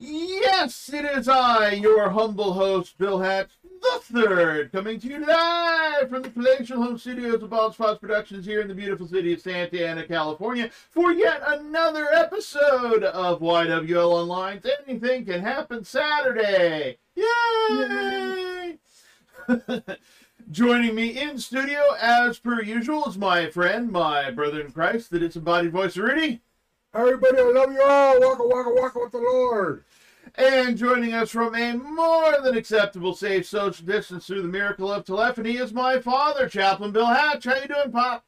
Yes, it is I, your humble host, Bill Hatch the Third, coming to you live from the palatial home studios of Bald Spots Productions here in the beautiful city of Santa Ana, California, for yet another episode of YWL Online's Anything Can Happen Saturday. Yay! Joining me in studio, as per usual, is my friend, my brother in Christ, the disembodied voice of Rudy. Everybody, I love you all. Waka, waka, waka with the Lord. And joining us from a more than acceptable safe social distance through the miracle of telephony is my father, Chaplain Bill Hatch. How you doing, Pop?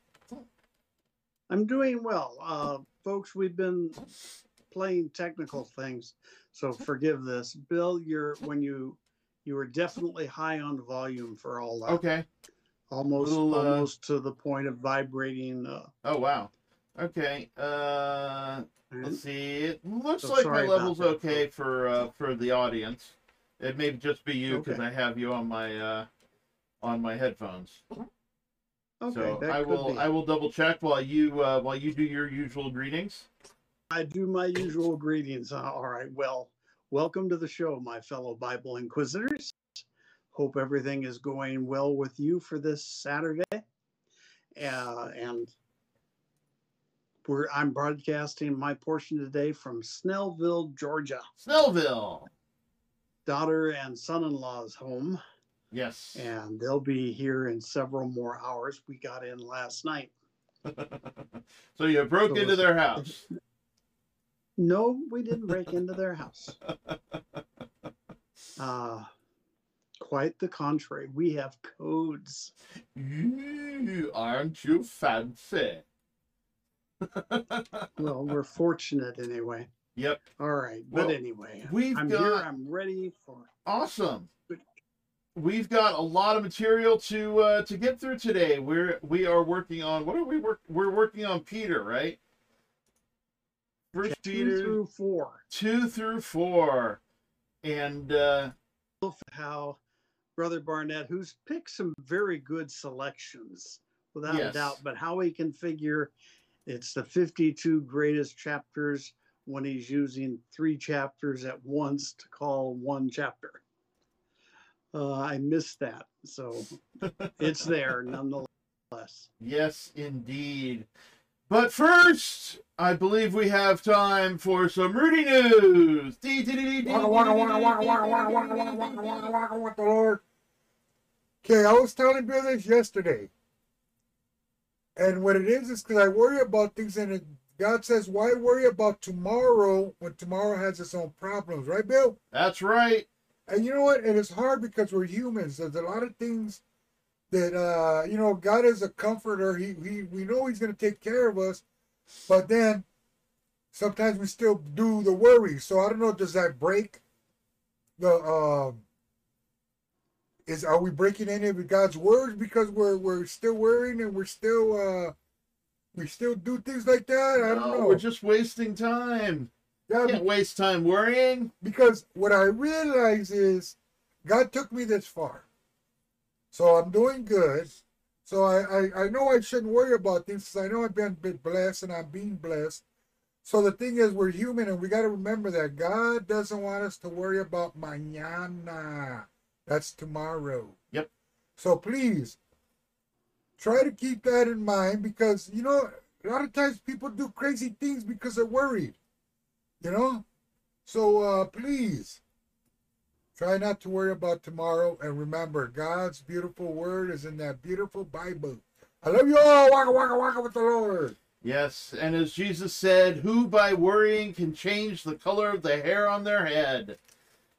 I'm doing well. Uh, folks, we've been playing technical things, so forgive this. Bill, you're when you you were definitely high on volume for all that. Okay. Almost Little, uh, almost to the point of vibrating. Uh, Oh wow. Okay. Uh let's see. It looks So like my level's okay for uh for the audience. It may just be you because Okay. I have you on my uh on my headphones. okay, so that I could will be. I will double check while you uh while you do your usual greetings. I do my usual greetings. Uh, all right. Well, welcome to the show, my fellow Bible Inquisitors. Hope everything is going well with you for this Saturday. Uh, and we're, I'm broadcasting my portion today from Snellville, Georgia, Snellville. daughter and son in law's home. Yes. And they'll be here in several more hours. We got in last night. so you broke So into their house. No, we didn't break into their house. Uh, quite the contrary. We have codes. Ooh, aren't you fancy? Well, we're fortunate anyway. Yep. All right. But Well, anyway, we've I'm got- here. I'm ready for. Awesome. We've got a lot of material to uh, to get through today. We're we are working on what are we work? We're working on Peter, right? First two Peter through four. two through four, and uh, How Brother Barnett, who's picked some very good selections, without Yes. a doubt, but how he can figure it's the 52 greatest chapters when he's using three chapters at once to call one chapter. Uh, I missed that. So it's there nonetheless. Yes, indeed. But first, I believe we have time for some Rudy news. Okay, I was telling Bill this yesterday. And what it is is because I worry about things, and it, God says, why worry about tomorrow when tomorrow has its own problems, right, Bill? That's right. And you know what? And it's hard because we're humans. There's a lot of things that uh, you know, God is a comforter. He he we know he's gonna take care of us, but then sometimes we still do the worry. So I don't know, does that break the um is are we breaking any of God's words because we're we're still worrying and we're still uh we still do things like that? I don't No, know. We're just wasting time. Yeah, Can't waste time worrying. because what I realize is God took me this far. So I'm doing good. So I, I, I know I shouldn't worry about things I know I've been, been blessed and I'm being blessed. So the thing is, we're human and we got to remember that God doesn't want us to worry about mañana. That's tomorrow. Yep. So please try to keep that in mind because, you know, a lot of times people do crazy things because they're worried. You know? So uh, please try not to worry about tomorrow and remember God's beautiful word is in that beautiful Bible. I love you all. Waka waka waka with the Lord. Yes, and as Jesus said, who by worrying can change the color of the hair on their head?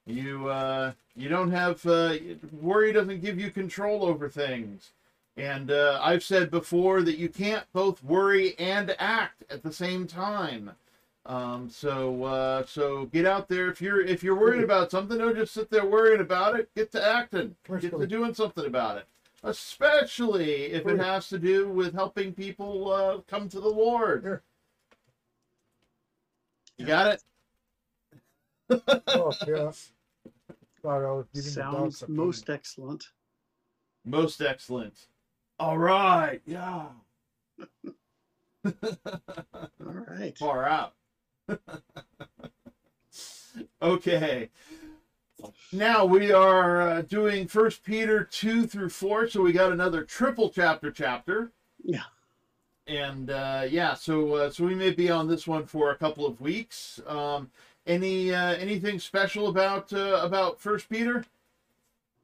You uh, you don't have uh, worry doesn't give you control over things. And uh, I've said before that you can't both worry and act at the same time. Um, so uh, so get out there if you're if you're worried about something, don't just sit there worrying about it. Get to acting. Get to doing something about it. Especially if it has to do with helping people uh, come to the Lord. You got it? Oh, yeah. Thought I was giving Sounds something. most excellent. Most excellent. All right. Yeah. All right. Far out. Okay. Now we are uh, doing First Peter two through four, so we got another triple chapter chapter. Yeah. And uh, yeah, so uh, so we may be on this one for a couple of weeks. Um, any uh, anything special about uh, about First Peter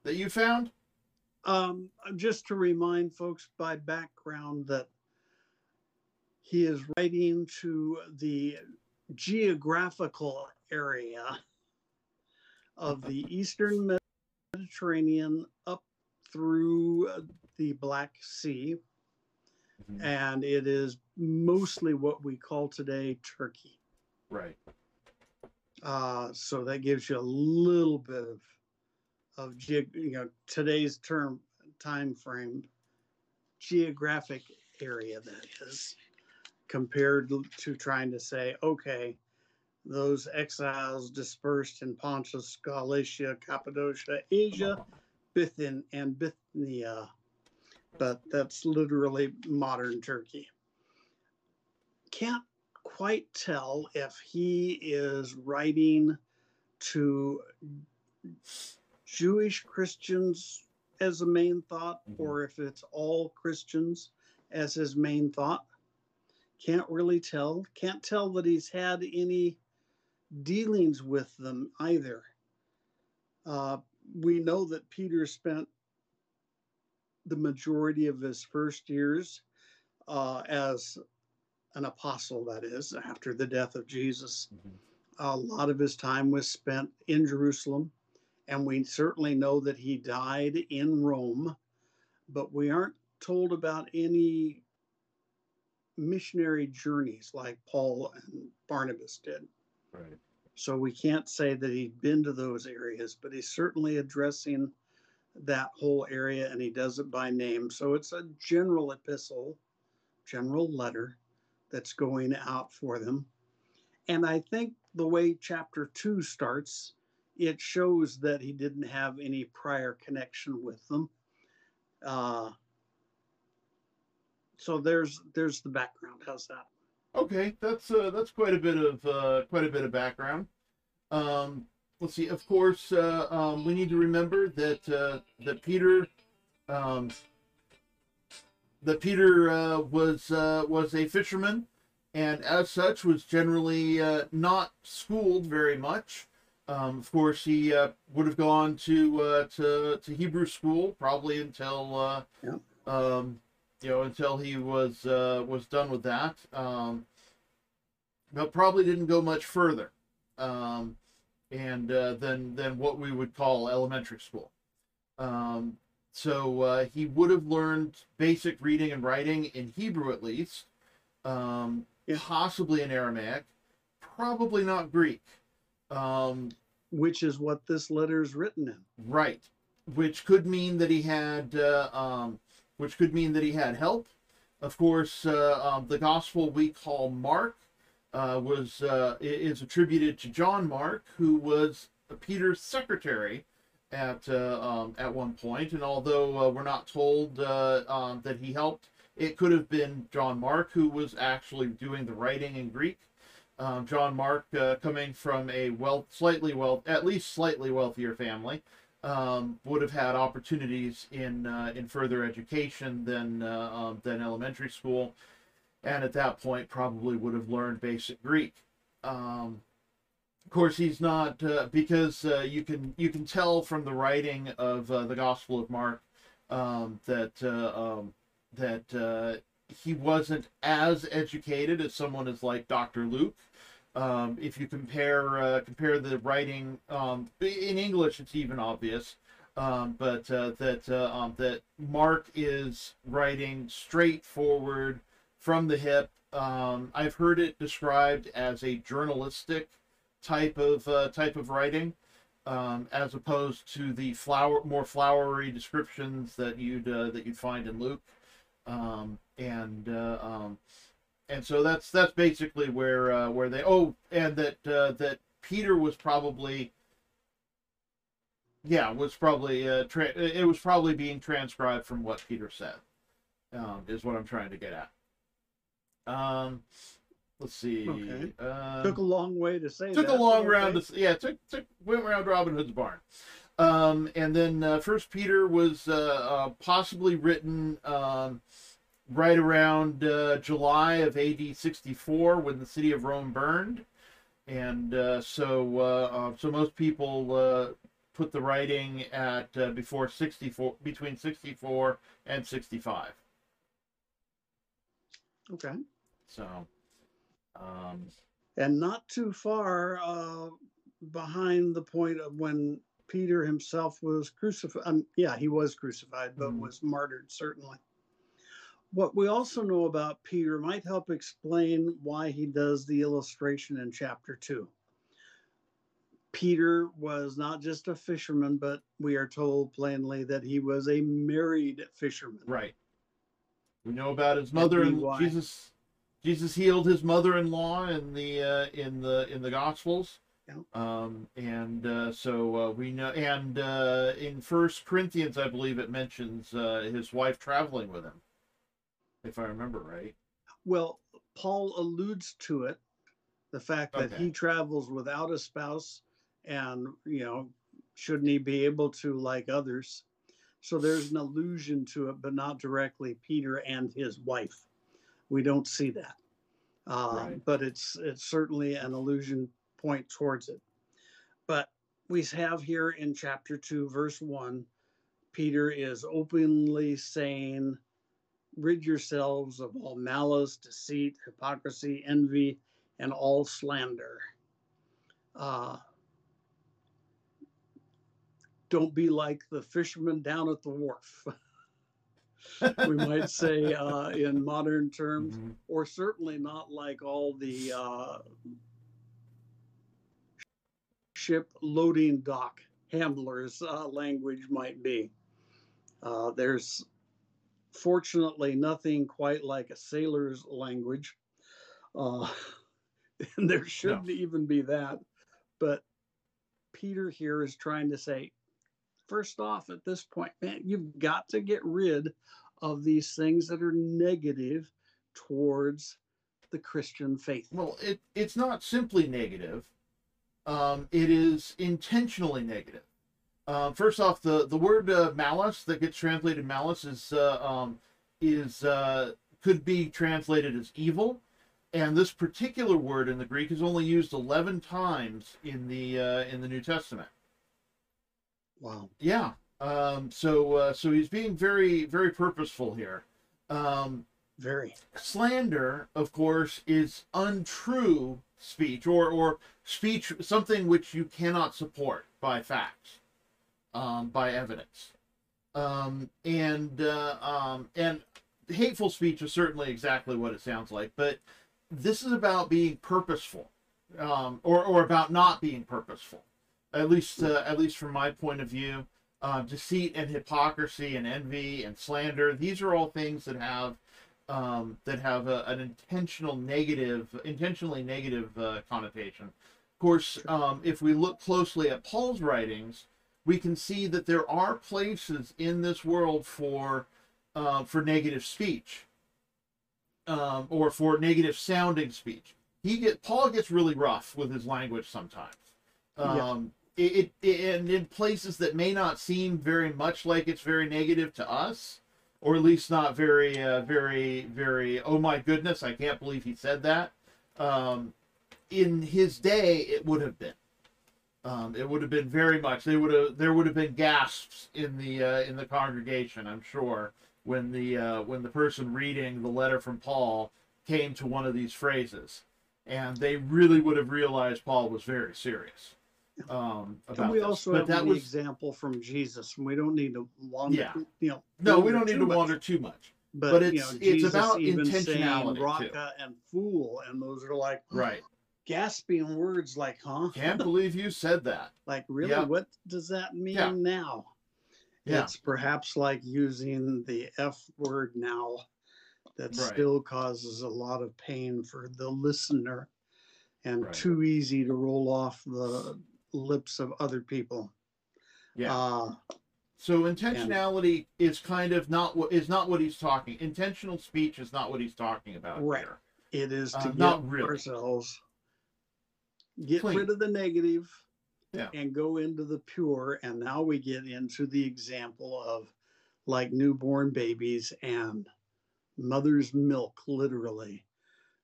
that you found? Um, just to remind folks by background that he is writing to the geographical area of the Eastern Mediterranean up through the Black Sea, Mhm. and it is mostly what we call today Turkey. Right. Uh, so that gives you a little bit of of you know today's term time frame geographic area that is compared to trying to say okay those exiles dispersed in Pontus, Galatia, Cappadocia, Asia, Bithynia, and Bithynia. But that's literally modern Turkey. Can't quite tell if he is writing to Jewish Christians as a main thought Mhm. or if it's all Christians as his main thought. Can't really tell. Can't tell that he's had any dealings with them either. Uh, we know that Peter spent the majority of his first years uh, as an apostle, that is, after the death of Jesus. Mhm. A lot of his time was spent in Jerusalem, and we certainly know that he died in Rome, but we aren't told about any missionary journeys like Paul and Barnabas did. Right. So we can't say that he'd been to those areas, but he's certainly addressing that whole area and he does it by name. So it's a general epistle, general letter that's going out for them. And I think the way chapter two starts, it shows that he didn't have any prior connection with them. Uh, so there's there's the background. How's that? Okay, that's uh, that's quite a bit of uh, quite a bit of background. Um, let's see. Of course, uh, um, we need to remember that uh, that Peter um, that Peter uh, was uh, was a fisherman, and as such was generally uh, not schooled very much. Um, of course, he uh, would have gone to uh, to to Hebrew school probably until uh, Yeah. um, you know until he was uh, was done with that. Um, but probably didn't go much further, um, and uh, than than what we would call elementary school. Um, so uh, he would have learned basic reading and writing in Hebrew at least, um, Yeah. possibly in Aramaic, probably not Greek. Um, Which is what this letter is written in. Right, which could mean that he had, uh, um, which could mean that he had help. Of course, uh, um, the gospel we call Mark uh, was uh, is attributed to John Mark, who was Peter's secretary at uh, um, at one point. And although uh, we're not told uh, um, that he helped, it could have been John Mark who was actually doing the writing in Greek. Um, John Mark, uh, coming from a well, slightly well, at least slightly wealthier family, um, would have had opportunities in uh, in further education than uh, um, than elementary school, and at that point probably would have learned basic Greek. Um, of course, he's not uh, because uh, you can you can tell from the writing of uh, the Gospel of Mark um, that uh, um, that uh, he wasn't as educated as someone as like Dr. Luke. Um, if you compare uh, compare the writing um, in English, it's even obvious. Um, but that um, that Mark is writing straightforward from the hip. I've heard it described as a journalistic type of uh, type of writing, um, as opposed to the flower more flowery descriptions that you'd uh, that you'd find in Luke. Um, and uh, um, and so that's that's basically where uh, where they oh and that uh, that Peter was probably yeah was probably uh, tra- it was probably being transcribed from what Peter said um, is what I'm trying to get at. Um, let's see. Okay. Um, Took a long way to say took that. a long round. To, yeah, took took went around Robin Hood's barn. Um, and then uh, First Peter was uh, uh, possibly written um, right around uh, July of AD 64 when the city of Rome burned, and uh, so uh, uh, so most people uh, put the writing at uh, before 64 between 64 and 65. Okay. So. Um, and not too far uh, behind the point of when Peter himself was crucified. Um, yeah, he was crucified, but Mhm. was martyred, certainly. What we also know about Peter might help explain why he does the illustration in chapter two. Peter was not just a fisherman, but we are told plainly that he was a married fisherman. Right. We know about his mother and. Jesus. Jesus healed his mother-in-law in the uh, in the in the Gospels. Yeah. Um, and uh, so uh, we know, and uh, in First Corinthians, I believe it mentions uh, his wife traveling with him, if I remember right. Well, Paul alludes to it, the fact that Okay. he travels without a spouse, and you know, shouldn't he be able to like others? So there's an allusion to it, but not directly Peter and his wife. We don't see that, um, Right. but it's it's certainly an allusion point towards it. But we have here in chapter two, verse one, Peter is openly saying rid yourselves of all malice, deceit, hypocrisy, envy, and all slander. Uh, don't be like the fisherman down at the wharf. we might say uh, in modern terms, Mhm. or certainly not like all the uh, ship loading dock handlers' uh, language might be. Uh, there's fortunately nothing quite like a sailor's language. Uh, and there shouldn't even be that. But Peter here is trying to say, first off, at this point, man, you've got to get rid of these things that are negative towards the Christian faith. Well, it it's not simply negative. Um, it is intentionally negative. Um, first off, the the word uh, malice that gets translated malice is uh, um, is uh, could be translated as evil, and this particular word in the Greek is only used eleven times in the uh, in the New Testament. Wow. Yeah. Um, so uh, so he's being very very purposeful here. Um, Very. slander, of course, is untrue speech or or speech something which you cannot support by facts, um, by evidence, um, and uh, um, and hateful speech is certainly exactly what it sounds like. But this is about being purposeful, um, or or about not being purposeful. At least uh, at least from my point of view, uh, deceit and hypocrisy and envy and slander. These are all things that have um, that have a, an intentional negative, intentionally negative uh, connotation. Of course, um, if we look closely at Paul's writings, we can see that there are places in this world for uh, for negative speech um, or for negative sounding speech. He get Paul gets really rough with his language sometimes. Yeah. It, it and in places that may not seem very much like it's very negative to us, or at least not very, uh, very, very. Oh my goodness! I can't believe he said that. Um, in his day, it would have been. Um, it would have been very much. They would have. There would have been gasps in the uh, in the congregation. I'm sure when the uh, when the person reading the letter from Paul came to one of these phrases, and they really would have realized Paul was very serious um, about And we also but have that the was example from Jesus, and we don't need to wander, Yeah. you know. no. We don't need to much. wander too much. But, but you it's- know, it's Jesus about even saying intentionality, too. Raca and fool, and those are like Right. gasping words, like, huh? Can't believe you said that. Like, really? Yeah. What does that mean Yeah. now? Yeah. It's perhaps like using the F word now that Right. still causes a lot of pain for the listener and Right. too easy to roll off the lips of other people. Yeah. Uh, So intentionality is kind of not what is not what he's talking. Intentional speech is not what he's talking about Right. here. It is to Uh, get not really. ourselves get Clean. rid of the negative Yeah. and go into the pure. And now we get into the example of like newborn babies and mother's milk, literally.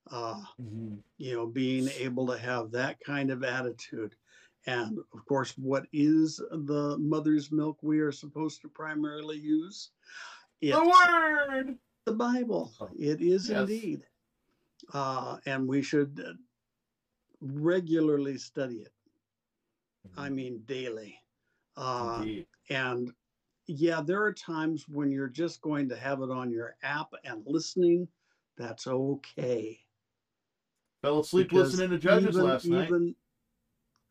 Uh, Mhm. you know, being able to have that kind of attitude. And of course, what is the mother's milk we are supposed to primarily use? It's The word. the Bible. It is yes. indeed. Uh, and we should uh, regularly study it. I mean, daily. Uh, Indeed. and yeah, there are times when you're just going to have it on your app and listening. That's okay. Fell asleep Because listening to Judges even- last night. even-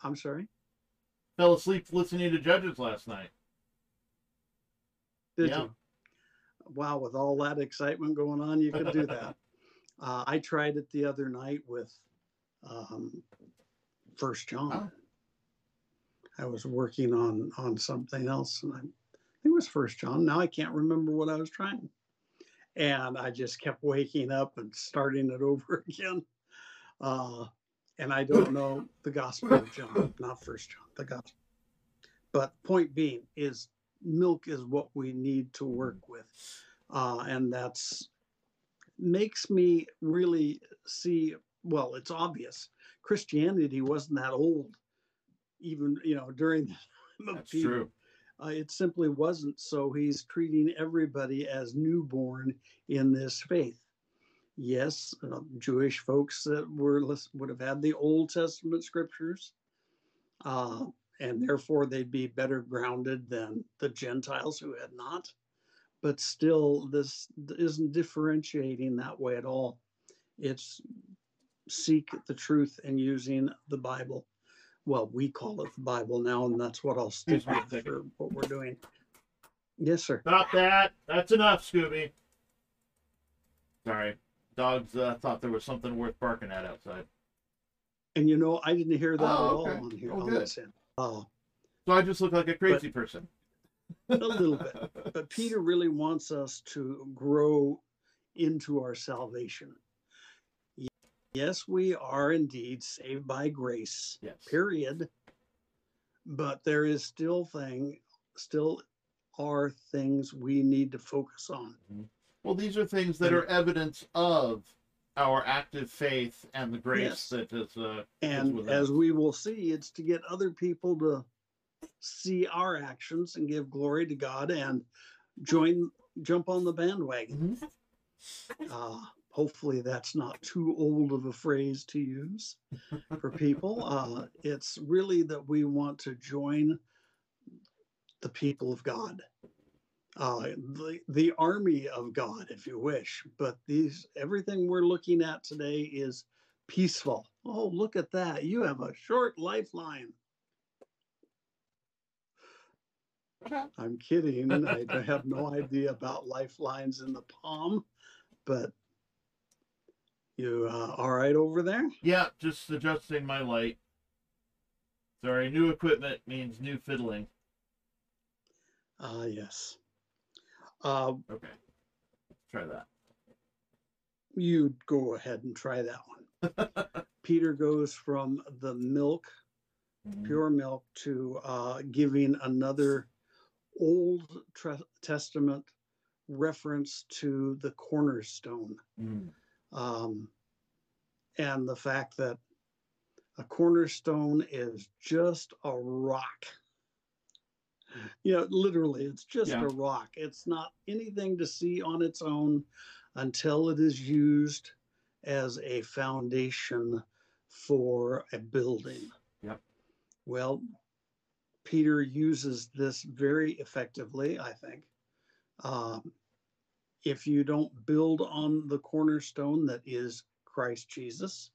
I'm sorry. Fell asleep listening to Judges last night. Did Yeah. you? Wow, with all that excitement going on, you could do that. uh, I tried it the other night with um, First John. Oh. I was working on on something else, and I think it was First John. Now I can't remember what I was trying, and I just kept waking up and starting it over again. Uh, and I don't know the Gospel of John, not First John, the Gospel. But point being is milk is what we need to work with, uh, and that's makes me really see. Well, it's obvious Christianity wasn't that old, even you know during the time of Peter. true. Uh, it simply wasn't. So he's treating everybody as newborn in this faith. Yes, uh, Jewish folks that were would have had the Old Testament scriptures, uh, and therefore they'd be better grounded than the Gentiles who had not. But still, this isn't differentiating that way at all. It's seek the truth and using the Bible. Well, we call it the Bible now, and that's what I'll stick Excuse me a with for what we're doing. Yes, sir. Stop that. That's enough, Scooby. Sorry. Dogs uh, thought there was something worth barking at outside. And you know, I didn't hear that Oh, at all on here. Oh, on good. this end. Uh, So I just look like a crazy person. a little bit. But Peter really wants us to grow into our salvation. Yes, we are indeed saved by grace. Yes. Period. But there is still thing, still are things we need to focus on. Well, these are things that are evidence of our active faith and the grace Yes. that is. Uh, And within as we will see, it's to get other people to see our actions and give glory to God and join, jump on the bandwagon. Uh, hopefully, that's not too old of a phrase to use for people. Uh, it's really that we want to join the people of God, uh, the the army of God, if you wish. But these everything we're looking at today is peaceful. Oh, look at that! You have a short lifeline. I'm kidding. I have no idea about lifelines in the palm, but you uh, all right over there? Yeah, just adjusting my light. Sorry, new equipment means new fiddling. Ah, yes. Uh, Okay. Try that. you go ahead and try that one. Peter goes from the milk, pure milk, to uh, giving another Old Tre- Testament reference to the cornerstone. Mm. um, and the fact that a cornerstone is just a rock. You know, literally, it's just Yeah. a rock. It's not anything to see on its own until it is used as a foundation for a building. Yep. Well, Peter uses this very effectively, I think. Um, if you don't build on the cornerstone that is Christ Jesus,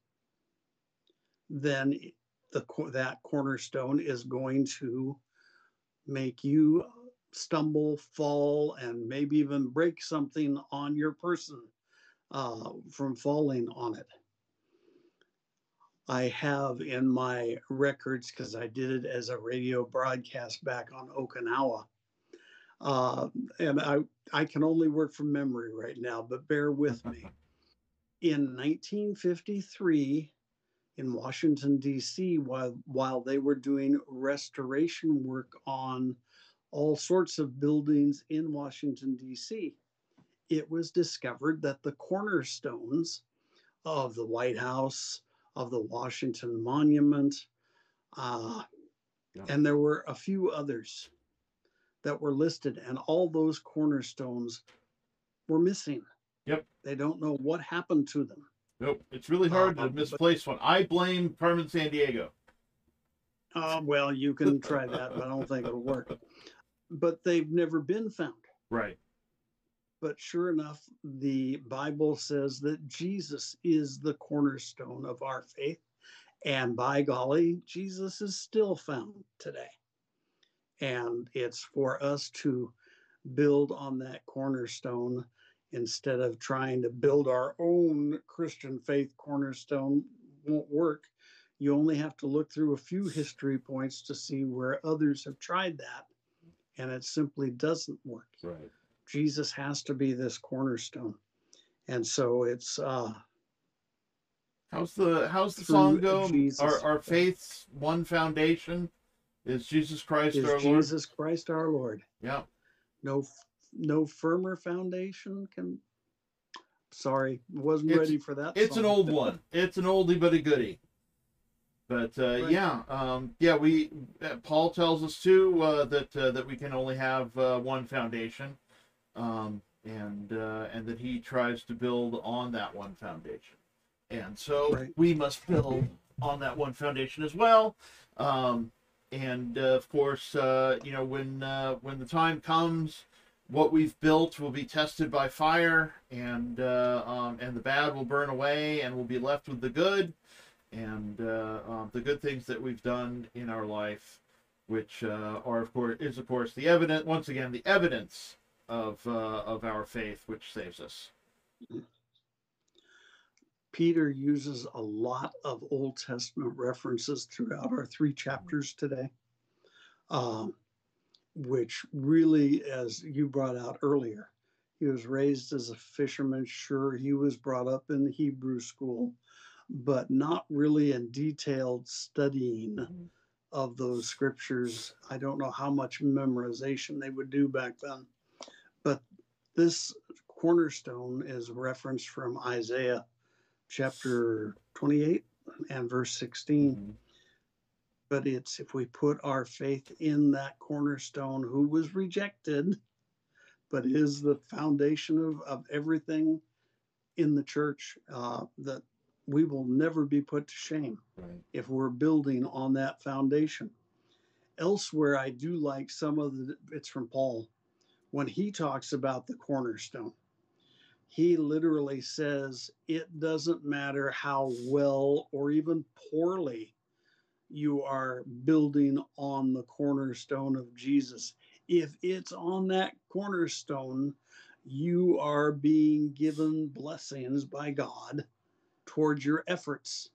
then the that cornerstone is going to make you stumble, fall, and maybe even break something on your person uh, from falling on it. I have in my records because I did it as a radio broadcast back on Okinawa. Uh, and I, I can only work from memory right now, but bear with me. in 1953 in Washington D.C. while while they were doing restoration work on all sorts of buildings in Washington D.C. It was discovered that the cornerstones of the White House, of the Washington Monument, uh, Yeah. and there were a few others that were listed, and all those cornerstones were missing. Yep. They don't know what happened to them. Nope. It's really hard Uh, to but- misplace one. I blame Carmen Sandiego. Uh, well, you can try that, but I don't think it'll work. But they've never been found. Right. But sure enough, the Bible says that Jesus is the cornerstone of our faith. And by golly, Jesus is still found today. And it's for us to build on that cornerstone instead of trying to build our own Christian faith cornerstone won't work. You only have to look through a few history points to see where others have tried that and it simply doesn't work. Right. Jesus has to be this cornerstone. And so it's uh How's the how's the song go? Jesus. Our our faith's one foundation is Jesus Christ is our Lord. Jesus Christ our Lord. Yeah. No no firmer foundation can sorry, wasn't It's- ready for that. It's an old one. It's an oldie but a goodie. But uh, Right. yeah, um, yeah, we uh, Paul tells us too uh, that uh, that we can only have uh, one foundation, um, and uh, and that he tries to build on that one foundation, and so Right. we must build on that one foundation as well. Um, and uh, of course, uh, you know when uh, when the time comes, what we've built will be tested by fire, and uh, um, and the bad will burn away, and we'll be left with the good, and uh, um, the good things that we've done in our life, which uh, are of course is of course the evidence once again the evidence of uh, of our faith, which saves us. Peter uses a lot of Old Testament references throughout our three chapters today, um, which really, as you brought out earlier, he was raised as a fisherman. Sure, he was brought up in the Hebrew school, but not really in detailed studying mm-hmm. of those scriptures. I don't know how much memorization they would do back then, but this cornerstone is referenced from Isaiah chapter 28 and verse 16. Mm-hmm. But it's if we put our faith in that cornerstone who was rejected, but is the foundation of, of everything in the church, uh, that we will never be put to shame Right. if we're building on that foundation. Elsewhere, I do like some of the, it's from Paul, when he talks about the cornerstone. He literally says, it doesn't matter how well or even poorly you are building on the cornerstone of Jesus. If it's on that cornerstone, you are being given blessings by God towards your efforts.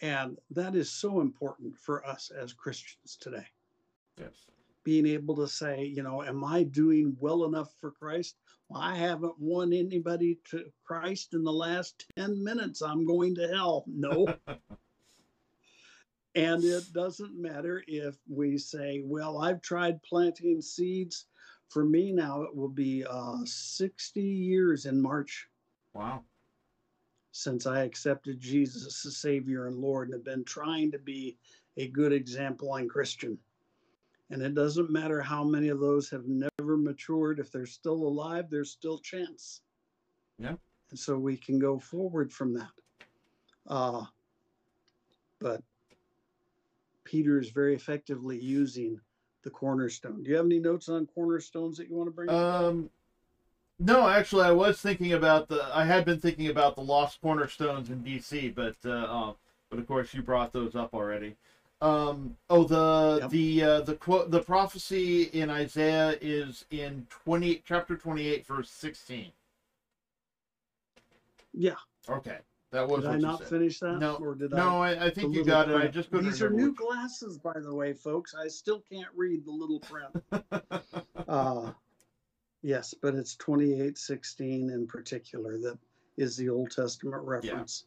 And that is so important for us as Christians today. Yes. Being able to say, you know, am I doing well enough for Christ? Well, I haven't won anybody to Christ in the last 10 minutes. I'm going to hell. No. and it doesn't matter if we say, well, I've tried planting seeds. For me now, it will be uh, 60 years in March Wow. since I accepted Jesus as Savior and Lord and have been trying to be a good example and Christian. And it doesn't matter how many of those have never matured, if they're still alive, there's still chance. Yeah. And so we can go forward from that. Uh, but Peter is very effectively using the cornerstone. Do you have any notes on cornerstones that you want to bring? up? Um, no, actually, I was thinking about the. I had been thinking about the lost cornerstones in DC, but uh, uh, but of course you brought those up already. Um, oh, the Yep. the uh, the quote the prophecy in Isaiah is in twenty chapter twenty eight verse sixteen. yeah. Okay, that was Did I not finish that? No, or did I? No, I, I think you got it. I just couldn't These are new which- glasses, by the way, folks. I still can't read the little print. uh, Yes, but it's twenty-eight sixteen in particular that is the Old Testament reference.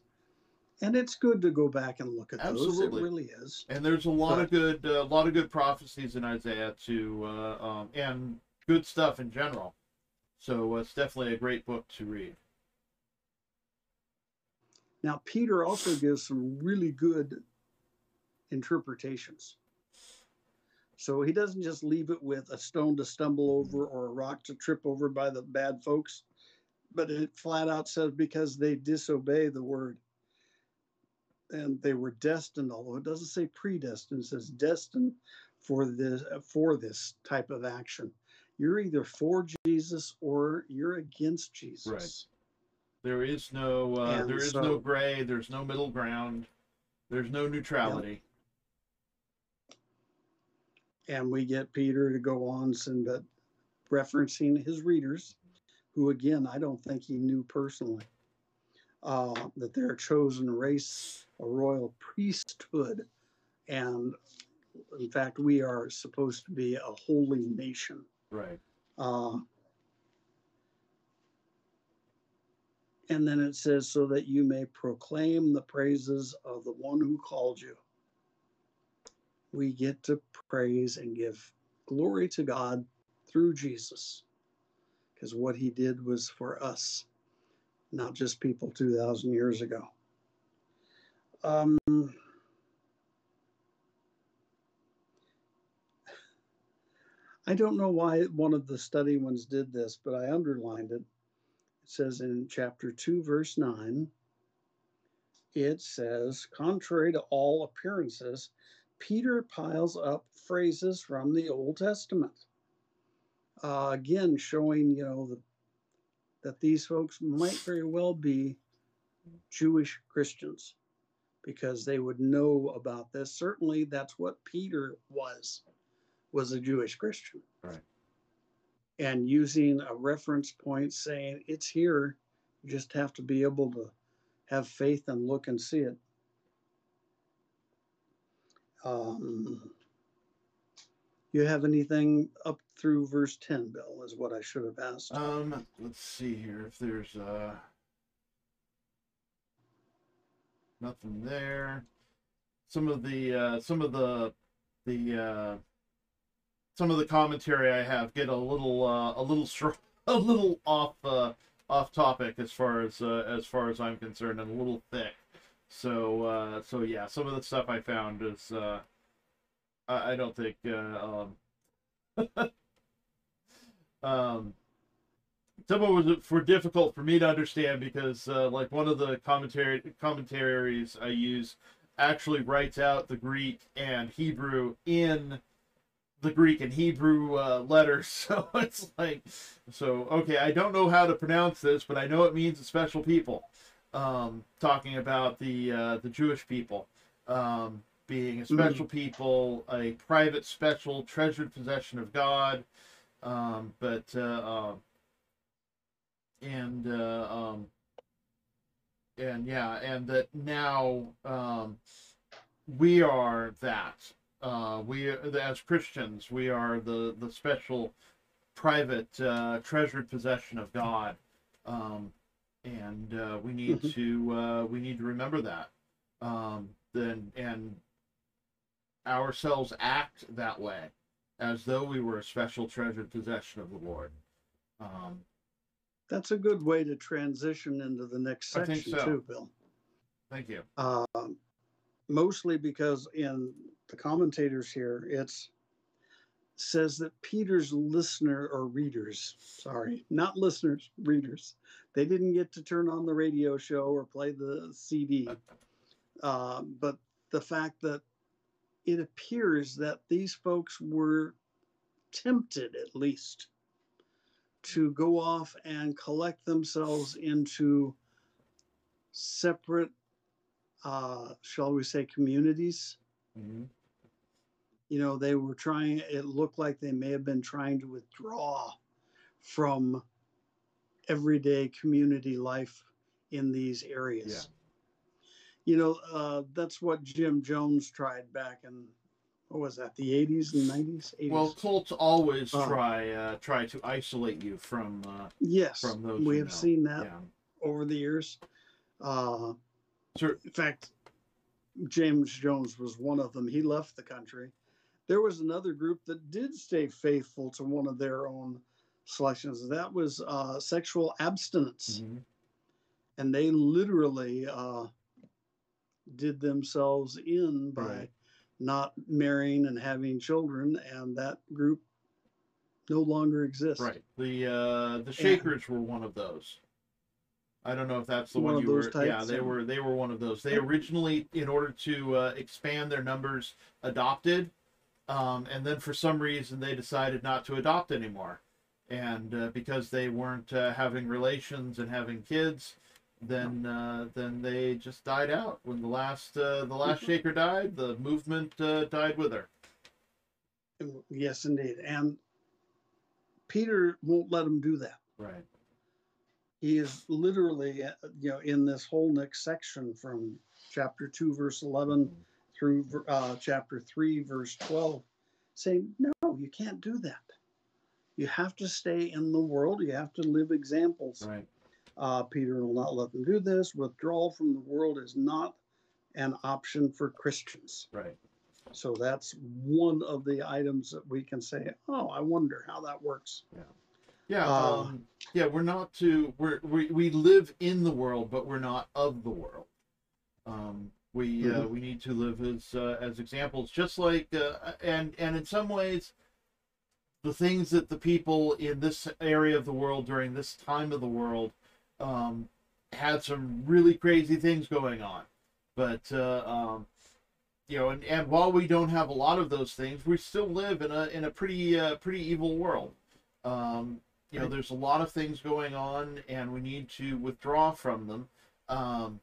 And it's good to go back and look at those. It really is. And there's a lot of But- good, a lot of good prophecies in Isaiah too, uh, um, and good stuff in general. So uh, it's definitely a great book to read. Now, Peter also gives some really good interpretations. So he doesn't just leave it with a stone to stumble over or a rock to trip over by the bad folks, but it flat out says because they disobey the word and they were destined, although it doesn't say predestined, it says destined for this for this type of action. You're either for Jesus or you're against Jesus. There is no, uh, there is so- no gray. There's no middle ground. There's no neutrality. and we get Peter to go on and that referencing his readers, who again I don't think he knew personally, uh, that they're a chosen race, a royal priesthood, and in fact we are supposed to be a holy nation. Right. Uh, and then it says, so that you may proclaim the praises of the one who called you. We get to praise and give glory to God through Jesus. Because what he did was for us, not just people 2,000 years ago. Um, I don't know why one of the study ones did this, but I underlined it. Says in chapter 2, verse 9, it says, contrary to all appearances, Peter piles up phrases from the Old Testament. Uh, again, showing, you know, the, that these folks might very well be Jewish Christians because they would know about this. Certainly, that's what Peter was, was a Jewish Christian. Right. And using a reference point saying it's here, you just have to be able to have faith and look and see it. Um, you have anything up through verse 10, Bill, is what I should have asked. Um, let's see here if there's uh nothing there. Some of the uh, some of the the uh, some of the commentary I have get a little uh, a little a little off uh, off topic as far as uh, as far as I'm concerned and a little thick. So uh, so yeah, some of the stuff I found is uh, I, I don't think uh, um, um some of it was for difficult for me to understand because uh, like one of the commentary commentaries I use actually writes out the Greek and Hebrew in the Greek and Hebrew uh, letters. So it's like, so okay, I don't know how to pronounce this, but I know it means a special people. Um, talking about the uh, the Jewish people um, being a special people, a private, special, treasured possession of God. Um, but uh, um, and uh, um, and yeah, and that now um, we are that. Uh, we as Christians, we are the the special, private, uh, treasured possession of God, um, and uh, we need Mhm. to uh, we need to remember that. Um, then and ourselves act that way, as though we were a special treasured possession of the Lord. Um, That's a good way to transition into the next section, so. too, Bill. thank you. Um, mostly because in the commentators here, it's says that Peter's listener or readers, sorry, not listeners, readers, they didn't get to turn on the radio show or play the CD. Uh, but the fact that it appears that these folks were tempted, at least, to go off and collect themselves into separate uh, shall we say, communities. Mhm. You know, they were trying, it looked like they may have been trying to withdraw from everyday community life in these areas. Yeah. You know, uh, that's what Jim Jones tried back in, what was that? The eighties and nineties. Well, cults always Uh. try uh, try to isolate you from uh, yes, from those. we have know. seen that Yeah. over the years. Uh, Sure. in fact, James Jones was one of them. He left the country. There was another group that did stay faithful to one of their own selections. That was uh, sexual abstinence. Mhm. and they literally uh, did themselves in by Right. not marrying and having children, and that group no longer exists. Right. The uh, the Shakers were one of those. I don't know if that's the One one, you were. Yeah, they and- were. They were one of those. They originally, in order to uh, expand their numbers, adopted, um, and then for some reason they decided not to adopt anymore, and uh, because they weren't uh, having relations and having kids, then uh, then they just died out. When the last uh, the last Mhm. Shaker died, the movement uh, died with her. Yes, indeed. And Peter won't let him do that. Right. He is literally, uh, you know, in this whole next section from chapter 2, verse 11 through uh, chapter 3, verse 12, saying, no, you can't do that. You have to stay in the world. You have to live examples. Right. Uh, Peter will not let them do this. Withdrawal from the world is not an option for Christians. Right. So that's one of the items that we can say, oh, I wonder how that works. Yeah, Uh, um, yeah, we're not to we're, we we live in the world, but we're not of the world. Um, we uh, Mhm. we need to live as uh, as examples, just like uh, and and in some ways, the things that the people in this area of the world during this time of the world um, had some really crazy things going on, but uh, um, you know, and, and while we don't have a lot of those things, we still live in a in a pretty uh, pretty evil world. Um, you know, there's a lot of things going on, and we need to withdraw from them, um,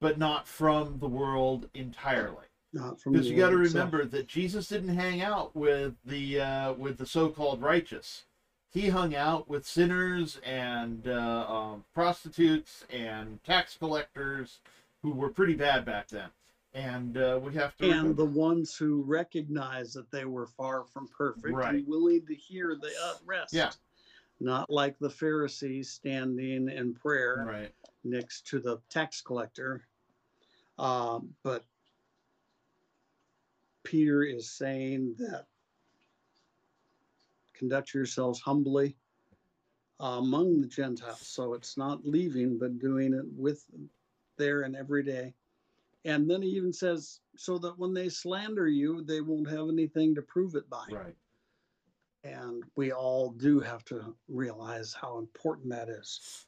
but not from the world entirely. Not from Because you got to remember that Jesus didn't hang out with the uh, with the so-called righteous. He hung out with sinners and uh, um, prostitutes and tax collectors who were pretty bad back then. And uh, we have to and remember- the ones who recognized that they were far from perfect Right. and willing to hear the uh, rest. Yeah. Not like the Pharisees standing in prayer right, next to the tax collector. Um, but Peter is saying that conduct yourselves humbly among the Gentiles. So it's not leaving, but doing it with there and every day. And then he even says, so that when they slander you, they won't have anything to prove it by. right. And we all do have to realize how important that is.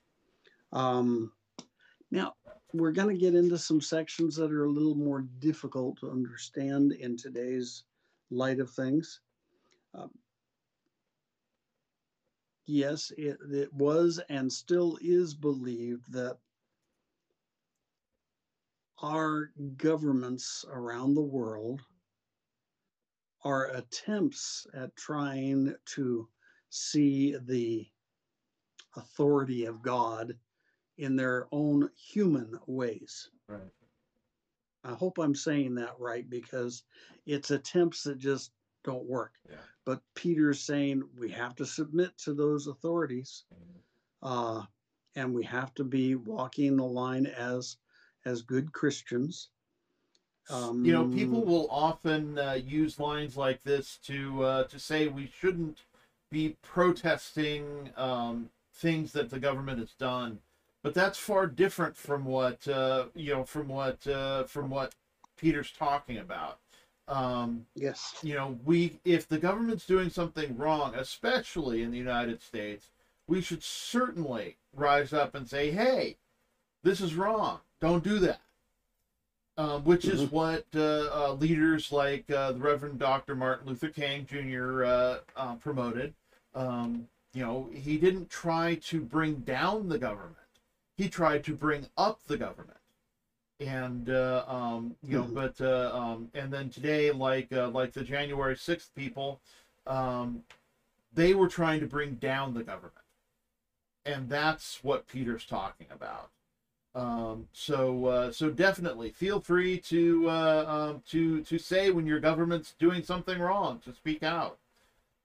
Um, now, we're going to get into some sections that are a little more difficult to understand in today's light of things. Um, yes, it, it was and still is believed that our governments around the world are attempts at trying to see the authority of God in their own human ways. Right. I hope I'm saying that right because it's attempts that just don't work. Yeah. But Peter's saying we have to submit to those authorities, uh, and we have to be walking the line as as good Christians. Um, you know people will often uh, use lines like this to uh, to say we shouldn't be protesting um, things that the government has done but that's far different from what uh, you know from what uh, from what peter's talking about um, Yes. you know we if the government's doing something wrong especially in the united states we should certainly rise up and say hey this is wrong don't do that um, which is Mhm. what uh, uh, leaders like uh, the Reverend Dr. Martin Luther King Jr. Uh, uh, promoted. Um, you know, he didn't try to bring down the government; he tried to bring up the government. And uh, um, you know, Mhm. but uh, um, and then today, like uh, like the January sixth people, um, they were trying to bring down the government, and that's what Peter's talking about. Um, so uh, so definitely feel free to uh, um, to to say when your government's doing something wrong to speak out.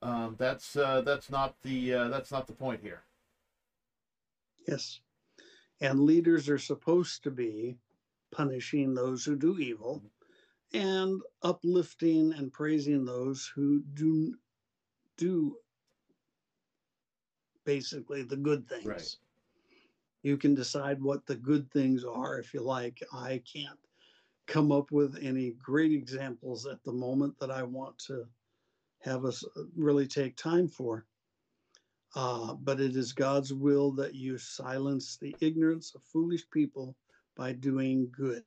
Um, that's uh, that's not the uh, that's not the point here. Yes. And leaders are supposed to be punishing those who do evil and uplifting and praising those who do do basically the good things. Right. You can decide what the good things are if you like. I can't come up with any great examples at the moment that I want to have us uh, really take time for. Uh, but it is God's will that you silence the ignorance of foolish people by doing good.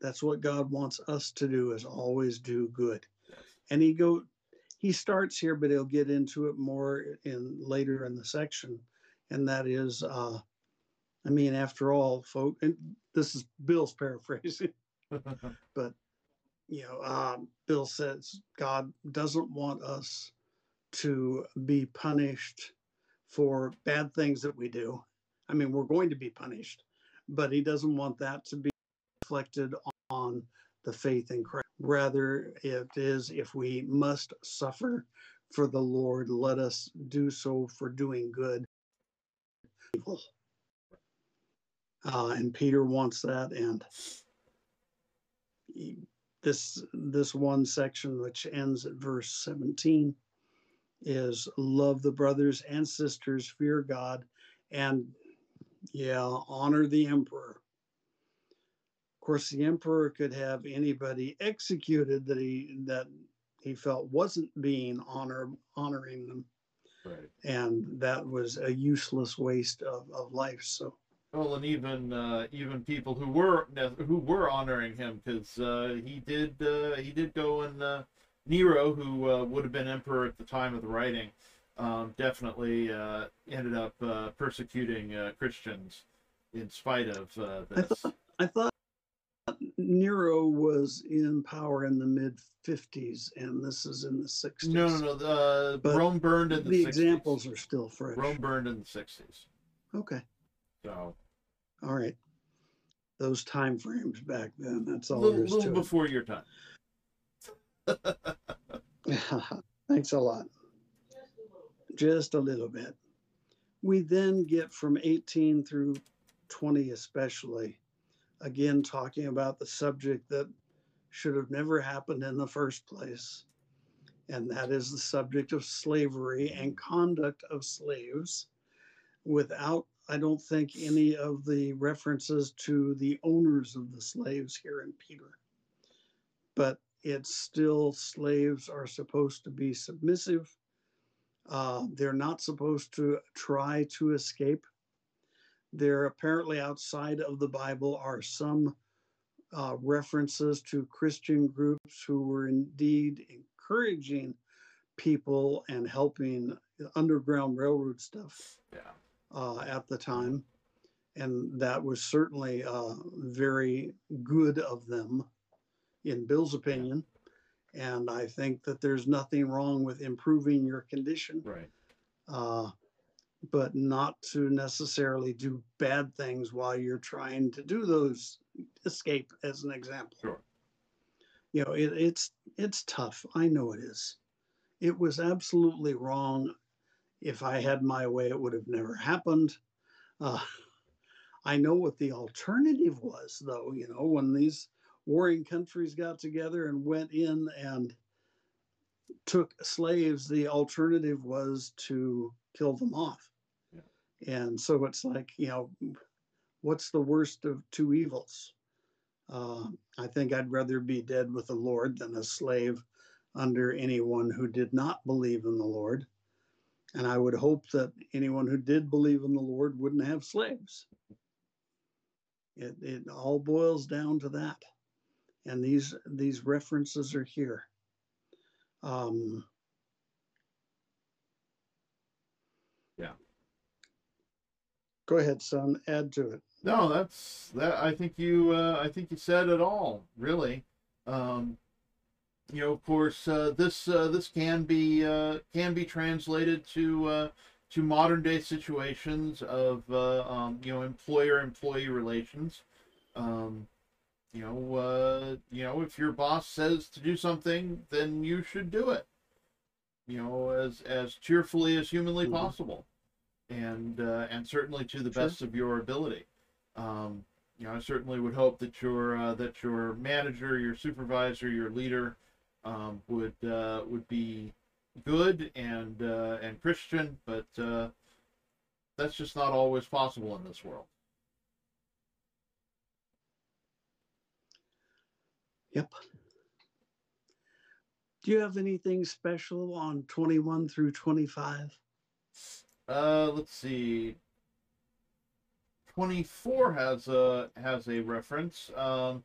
That's what God wants us to do is always do good. And he go he starts here, but he'll get into it more in later in the section. And that is uh I mean, after all, folk, and this is Bill's paraphrasing, but you know, um, Bill says God doesn't want us to be punished for bad things that we do. I mean, we're going to be punished, but he doesn't want that to be reflected on the faith in Christ. Rather, it is if we must suffer for the Lord, let us do so for doing good. Evil. Uh, and Peter wants that, and this this one section, which ends at verse 17, is love the brothers and sisters, fear God, and yeah, honor the emperor. Of course, the emperor could have anybody executed that he that he felt wasn't being honor honoring them, right. and that was a useless waste of, of life. So Well, and even uh, even people who were who were honoring him because uh, he did uh, he did go and uh, Nero, who uh, would have been emperor at the time of the writing, um, definitely uh, ended up uh, persecuting uh, Christians in spite of uh, I this. thought I thought Nero was in power in the mid 50s, and this is in the 60s. No, no, no. The, But Rome burned in the, the 60s. examples are still fresh. Rome burned in the sixties. Okay, So all right. Those time frames back then. That's a all little, there is little to before your time. Thanks a lot. Just a little bit. We then get from 18 through 20, especially, again talking about the subject that should have never happened in the first place. And that is the subject of slavery and conduct of slaves without, I don't think, any of the references to the owners of the slaves here in Peter. But it's still slaves are supposed to be submissive. Uh, they're not supposed to try to escape. There apparently outside of the Bible are some uh, references to Christian groups who were indeed encouraging people and helping Underground Railroad stuff Yeah. uh, at the time. And that was certainly uh, very good of them, in Bill's opinion. And I think that there's nothing wrong with improving your condition, Right. uh, but not to necessarily do bad things while you're trying to do those escape, as an example. Sure. You know, it, it's it's tough. I know it is. It was absolutely wrong. If I had my way, it would have never happened. Uh, I know what the alternative was, though. You know, when these warring countries got together and went in and took slaves, the alternative was to kill them off. And so it's like, you know, what's the worst of two evils? Uh, I think I'd rather be dead with the Lord than a slave under anyone who did not believe in the Lord. And I would hope that anyone who did believe in the Lord wouldn't have slaves. It, it all boils down to that. And these these references are here. Um, Yeah. Go ahead, son. Add to it. No, that's that. I think you. Uh, I think you said it all. Really. Um, you know, of course, uh, this uh, this can be uh, can be translated to uh, to modern day situations of uh, um, you know employer employee relations. Um, you know, uh, you know, if your boss says to do something, then you should do it. You know, as as cheerfully as humanly Mhm. possible, and uh, and certainly to the Sure. best of your ability. Um, you know, I certainly would hope that your uh, that your manager, your supervisor, your leader um, would uh, would be good and uh, and Christian, but uh, that's just not always possible in this world. Yep. Do you have anything special on 21 through 25? Uh, let's see. Twenty-four has a has a reference. Um,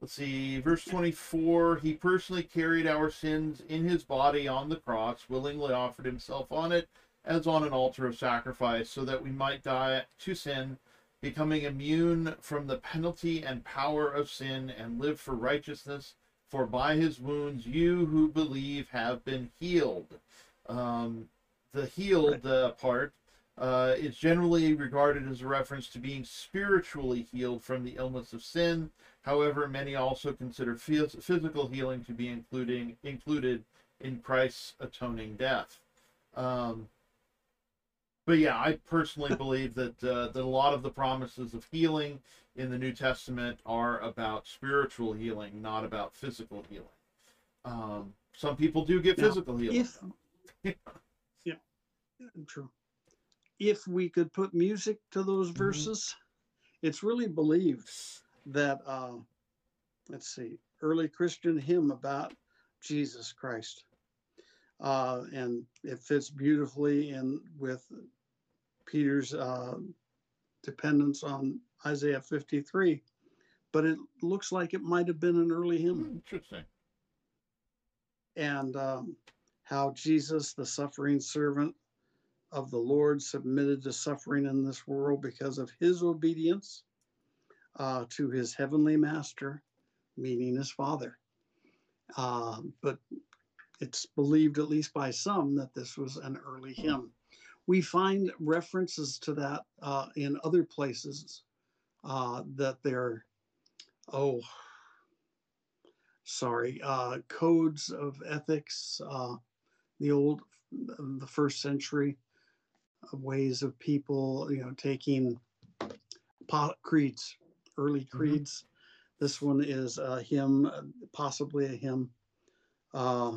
let's see, verse twenty-four. He personally carried our sins in his body on the cross, willingly offered himself on it as on an altar of sacrifice, so that we might die to sin, becoming immune from the penalty and power of sin, and live for righteousness. For by his wounds you who believe have been healed. Um, the healed uh, part uh, is generally regarded as a reference to being spiritually healed from the illness of sin. However, many also consider phys- physical healing to be including included in Christ's atoning death. Um, but yeah, I personally believe that uh, that a lot of the promises of healing in the New Testament are about spiritual healing, not about physical healing. Um, some people do get Now, physical healing. If yeah, true. If we could put music to those Mhm. verses, it's really believed that uh, let's see, early Christian hymn about Jesus Christ, uh, and it fits beautifully in with Peter's uh, dependence on Isaiah 53. But it looks like it might have been an early hymn Interesting. and um, how Jesus, the suffering servant of the Lord, submitted to suffering in this world because of his obedience uh, to his heavenly master, meaning his Father. Uh, but it's believed, at least by some, that this was an early hymn. We find references to that uh, in other places uh, that they're, oh, sorry, uh, codes of ethics, uh, the old, the first century ways of people, you know, taking creeds, early creeds. This one is a hymn, possibly a hymn. Uh,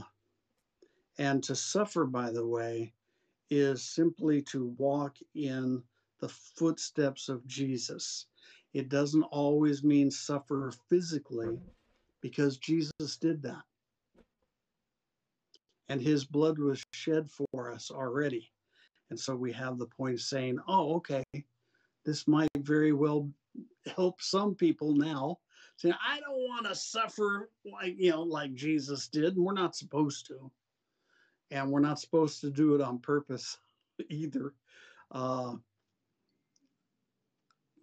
and to suffer, by the way, is simply to walk in the footsteps of Jesus. It doesn't always mean suffer physically because Jesus did that. And his blood was shed for us already. And so we have the point of saying, oh, okay, this might very well help some people now. Saying, I don't want to suffer like, you know, like Jesus did. And we're not supposed to. And we're not supposed to do it on purpose either. Uh,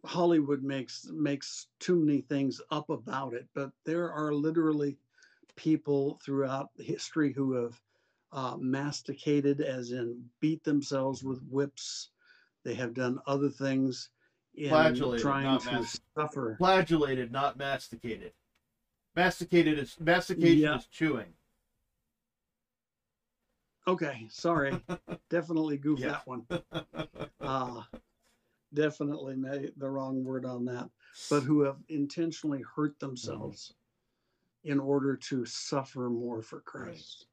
Hollywood makes makes too many things up about it, but there are literally people throughout history who have uh, masticated, as in beat themselves with whips. They have done other things in Flagellated, trying not to mas- suffer. Flagellated, not masticated. Masticated is mastication Yeah. is chewing. Okay, sorry, definitely goof Yeah. that one. uh, definitely made the wrong word on that, but who have intentionally hurt themselves in order to suffer more for Christ.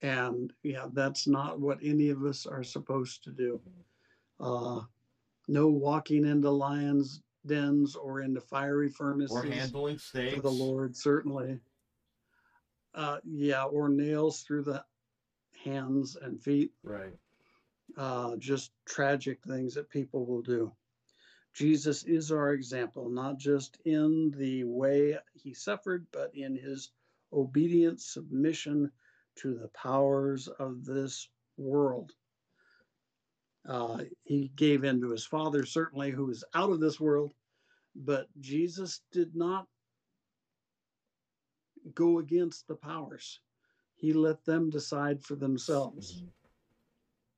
And yeah, that's not what any of us are supposed to do. Uh, no walking into lions' dens or into fiery furnaces or handling steaks. for the Lord, certainly. Uh, yeah, or nails through the hands and feet Right. uh, just tragic things that people will do. Jesus is our example, not just in the way he suffered, but in his obedient submission to the powers of this world. Uh, he gave in to his Father, certainly, who is out of this world, but Jesus did not go against the powers. He let them decide for themselves.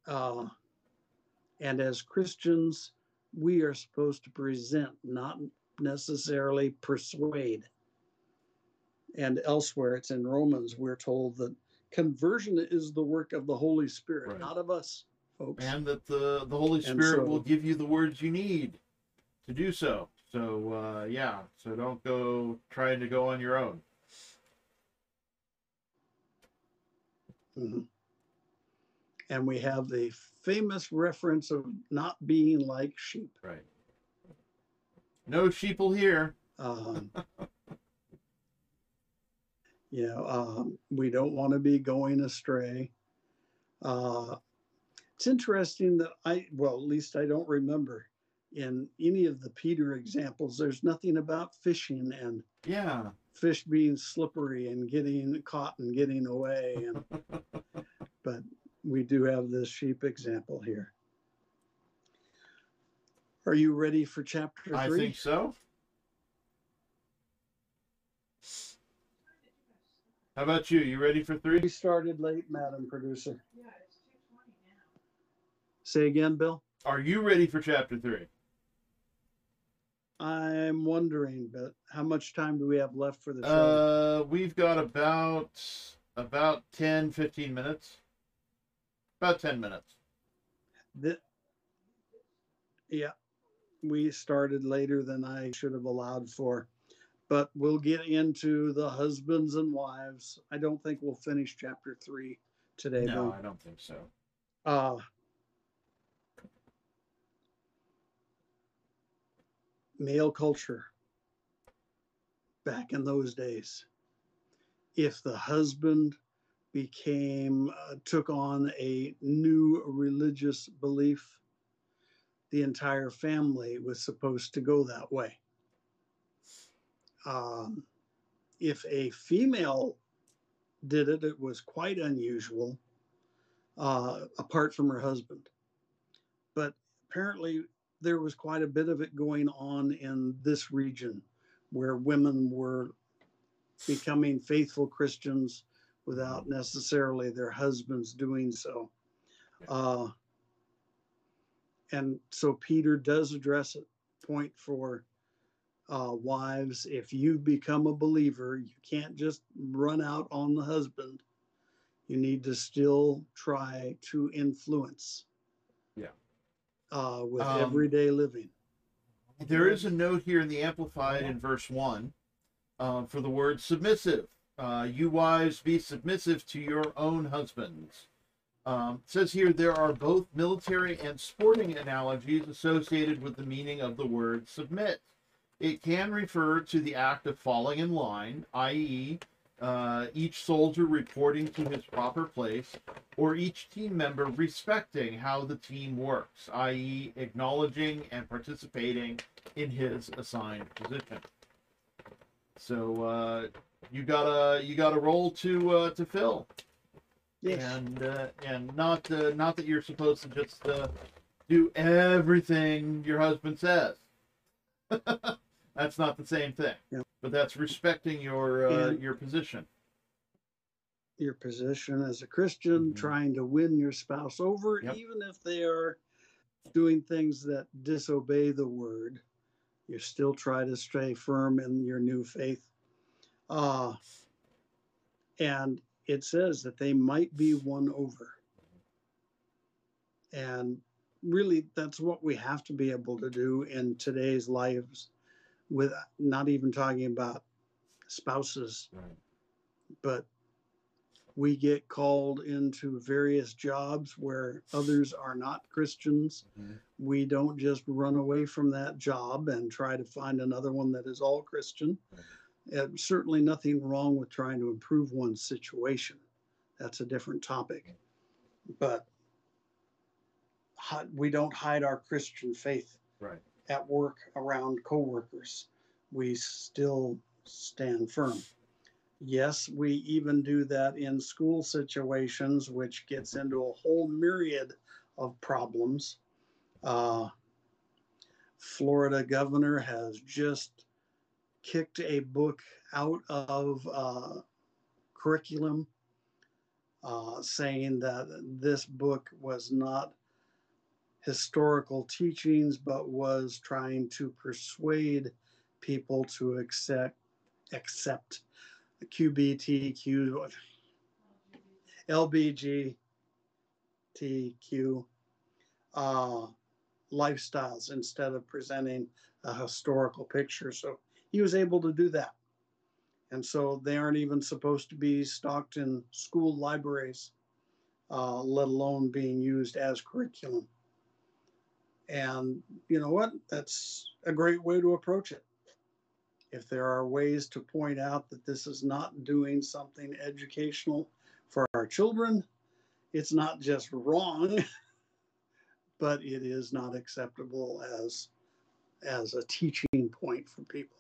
Uh, And as Christians, we are supposed to present, not necessarily persuade. And elsewhere, it's in Romans, we're told that conversion is the work of the Holy Spirit, Right. not of us, folks. and that the the Holy Spirit so- will give you the words you need to do so. So uh, yeah, so don't go trying to go on your own. Mhm. And we have the famous reference of not being like sheep. Right. No sheeple here. Um, you know, um, we don't want to be going astray. Uh, it's interesting that I, well, at least I don't remember in any of the Peter examples, there's nothing about fishing and Yeah. Fish being slippery and getting caught and getting away. And, but we do have this sheep example here. Are you ready for chapter I three? think so. How about you? You ready for three? We started late, Madam Producer. Yeah, it's 2.20 now. Say again, Bill. Are you ready for chapter three? I'm wondering, but how much time do we have left for the show? Uh, we've got about about 10, 15 minutes. About 10 minutes. Thi- yeah, we started later than I should have allowed for, but we'll get into the husbands and wives. I don't think we'll finish chapter three today, No, though. I don't think so. Uh, male culture back in those days. If the husband became, uh, took on a new religious belief, the entire family was supposed to go that way. Um, if a female did it, it was quite unusual uh, apart from her husband. But apparently, there was quite a bit of it going on in this region where women were becoming faithful Christians without necessarily their husbands doing so. Uh, and so Peter does address a point for uh, wives. If you've become a believer, you can't just run out on the husband you need to still try to influence. Yeah. Uh, with Um, everyday living. There is a note here in the Amplified in verse 1 uh, for the word submissive. Uh, you wives, be submissive to your own husbands. Um, it says here there are both military and sporting analogies associated with the meaning of the word submit. It can refer to the act of falling in line, i.e., uh, each soldier reporting to his proper place, or each team member respecting how the team works, i.e., acknowledging and participating in his assigned position. So uh, you got a you got a role to uh, to fill, Yes. and uh, and not uh, not that you're supposed to just uh, do everything your husband says. that's not the same thing. Yeah. But that's respecting your uh, your position. Your position as a Christian, Mhm. trying to win your spouse over, Yep. even if they are doing things that disobey the word, you still try to stay firm in your new faith. Uh, and it says that they might be won over. And really, that's what we have to be able to do in today's lives, with not even talking about spouses, Right. but we get called into various jobs where others are not Christians. Mhm. We don't just run away from that job and try to find another one that is all Christian. Uh, certainly nothing wrong with trying to improve one's situation. That's a different topic. But we don't hide our Christian faith Right. At work around coworkers. We still stand firm. Yes, we even do that in school situations, which gets into a whole myriad of problems. Uh, Florida governor has just kicked a book out of uh, curriculum, uh, saying that this book was not historical teachings, but was trying to persuade people to accept accept QBTQ, LBGTQ uh, lifestyles instead of presenting a historical picture. So he was able to do that. And so they aren't even supposed to be stocked in school libraries, uh, let alone being used as curriculum. And you know what? That's a great way to approach it. If there are ways to point out that this is not doing something educational for our children, it's not just wrong, but it is not acceptable as as a teaching point for people.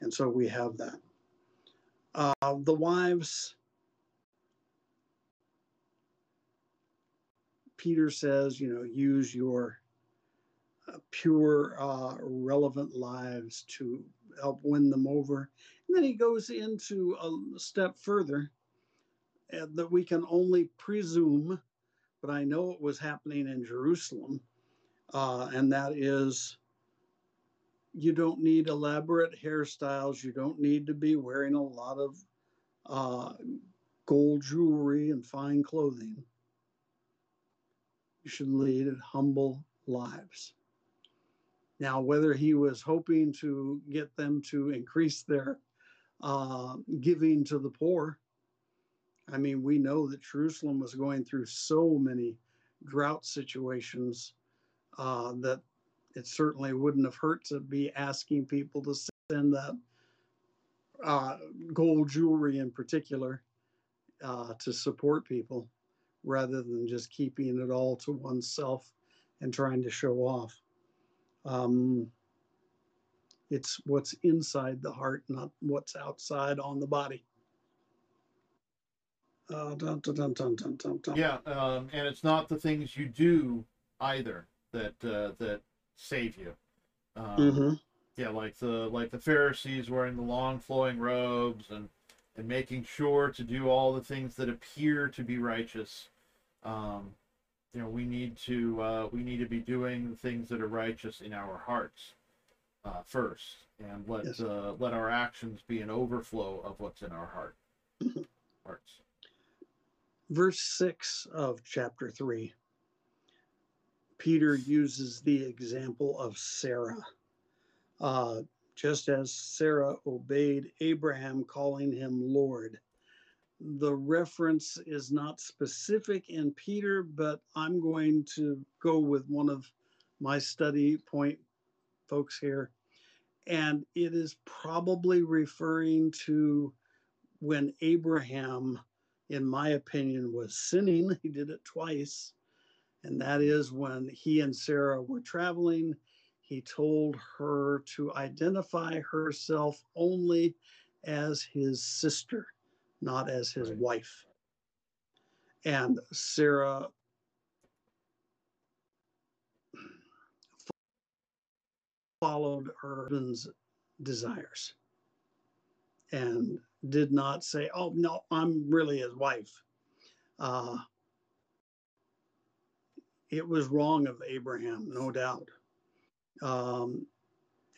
And so we have that. Uh, the wives, Peter says, you know, use your pure, uh, relevant lives to help win them over. And then he goes into a step further uh, that we can only presume, but I know it was happening in Jerusalem, uh, and that is you don't need elaborate hairstyles. You don't need to be wearing a lot of uh, gold jewelry and fine clothing. You should lead humble lives. Now, whether he was hoping to get them to increase their uh, giving to the poor, I mean, we know that Jerusalem was going through so many drought situations uh, that it certainly wouldn't have hurt to be asking people to send that uh, gold jewelry in particular uh, to support people rather than just keeping it all to oneself and trying to show off. Um, it's what's inside the heart, not what's outside on the body. Uh, dun, dun, dun, yeah, um, and it's not the things you do either that uh, that save you. Um, mm-hmm. Yeah, like the like the Pharisees wearing the long flowing robes and and making sure to do all the things that appear to be righteous. Um, you know, we need to uh, we need to be doing things that are righteous in our hearts uh, first, and let yes. uh, let our actions be an overflow of what's in our heart hearts. Verse six of chapter three. Peter uses the example of Sarah. Uh, just as Sarah obeyed Abraham, calling him Lord. The reference is not specific in Peter, but I'm going to go with one of my study point folks here. And it is probably referring to when Abraham, in my opinion, was sinning. He did it twice and that is when he and Sarah were traveling, he told her to identify herself only as his sister, not as his right. wife. And Sarah followed her husband's desires and did not say, Oh, no, I'm really his wife. Uh, it was wrong of Abraham, no doubt. Um,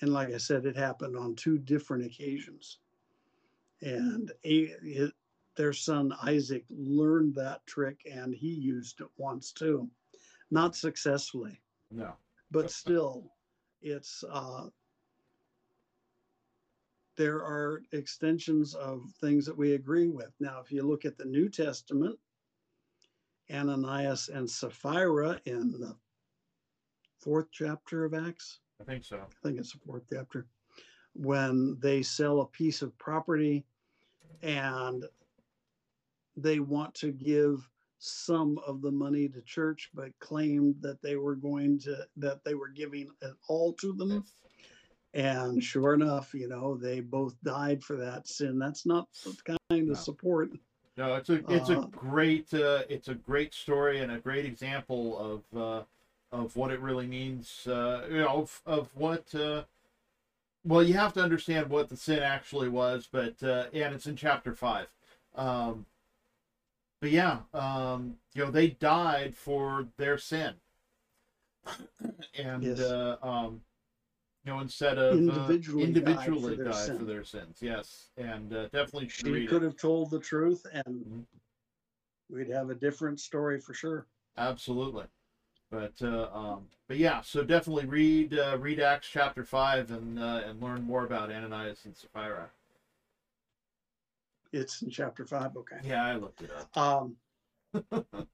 and like I said, it happened on two different occasions. And a, their son Isaac learned that trick and he used it once too. Not successfully. No. But still, it's uh, there are extensions of things that we agree with. Now, if you look at the New Testament, Ananias and Sapphira in the fourth chapter of Acts. I think so. I think it's the fourth chapter. When they sell a piece of property and they want to give some of the money to church, but claimed that they were going to, that they were giving it all to them. And sure enough, you know, they both died for that sin. That's not the kind of support no, it's a it's a great uh, it's a great story and a great example of uh, of what it really means. Uh, you know, of, of what. Well, you have to understand what the sin actually was, but uh, and it's in chapter five. Um, but yeah, um, you know, they died for their sin. and Yes. uh, um, you know, instead of uh, Individually died for individually their for their sins. Yes, and uh, definitely should She could it. have told the truth, and Mhm. we'd have a different story for sure. Absolutely. But uh, um, but yeah, so definitely read uh, read Acts chapter five and uh, and learn more about Ananias and Sapphira. It's in chapter five. Okay. Yeah, I looked it up. Um,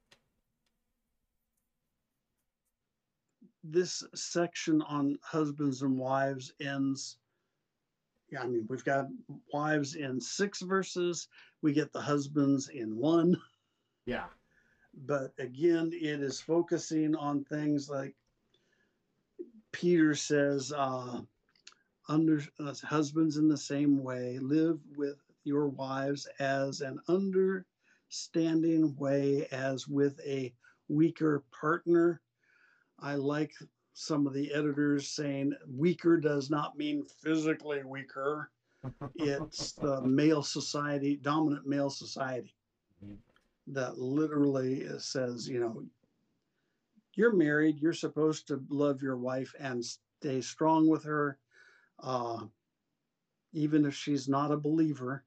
this section on husbands and wives ends. Yeah, I mean, we've got wives in six verses. We get the husbands in one. Yeah, But again, it is focusing on things like Peter says, uh, under uh, husbands in the same way, live with your wives as an understanding way as with a weaker partner. I like some of the editors saying weaker does not mean physically weaker. It's the male society, dominant male society Mhm. That literally says, you know, you're married, you're supposed to love your wife and stay strong with her, uh, even if she's not a believer,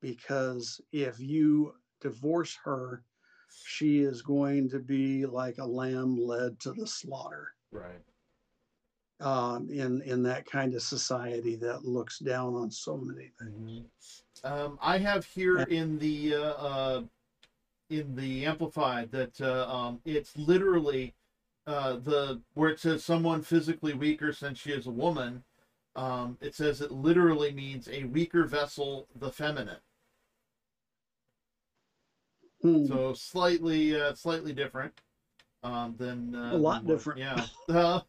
because if you divorce her, she is going to be like a lamb led to the slaughter. right. Um, in in that kind of society that looks down on so many things. Um, I have here in the uh, uh, in the amplified that uh, um, it's literally uh, the where it says someone physically weaker since she is a woman. Um, it says it literally means a weaker vessel, the feminine. Hmm. So slightly uh, slightly different um, than uh, A lot than different. Yeah.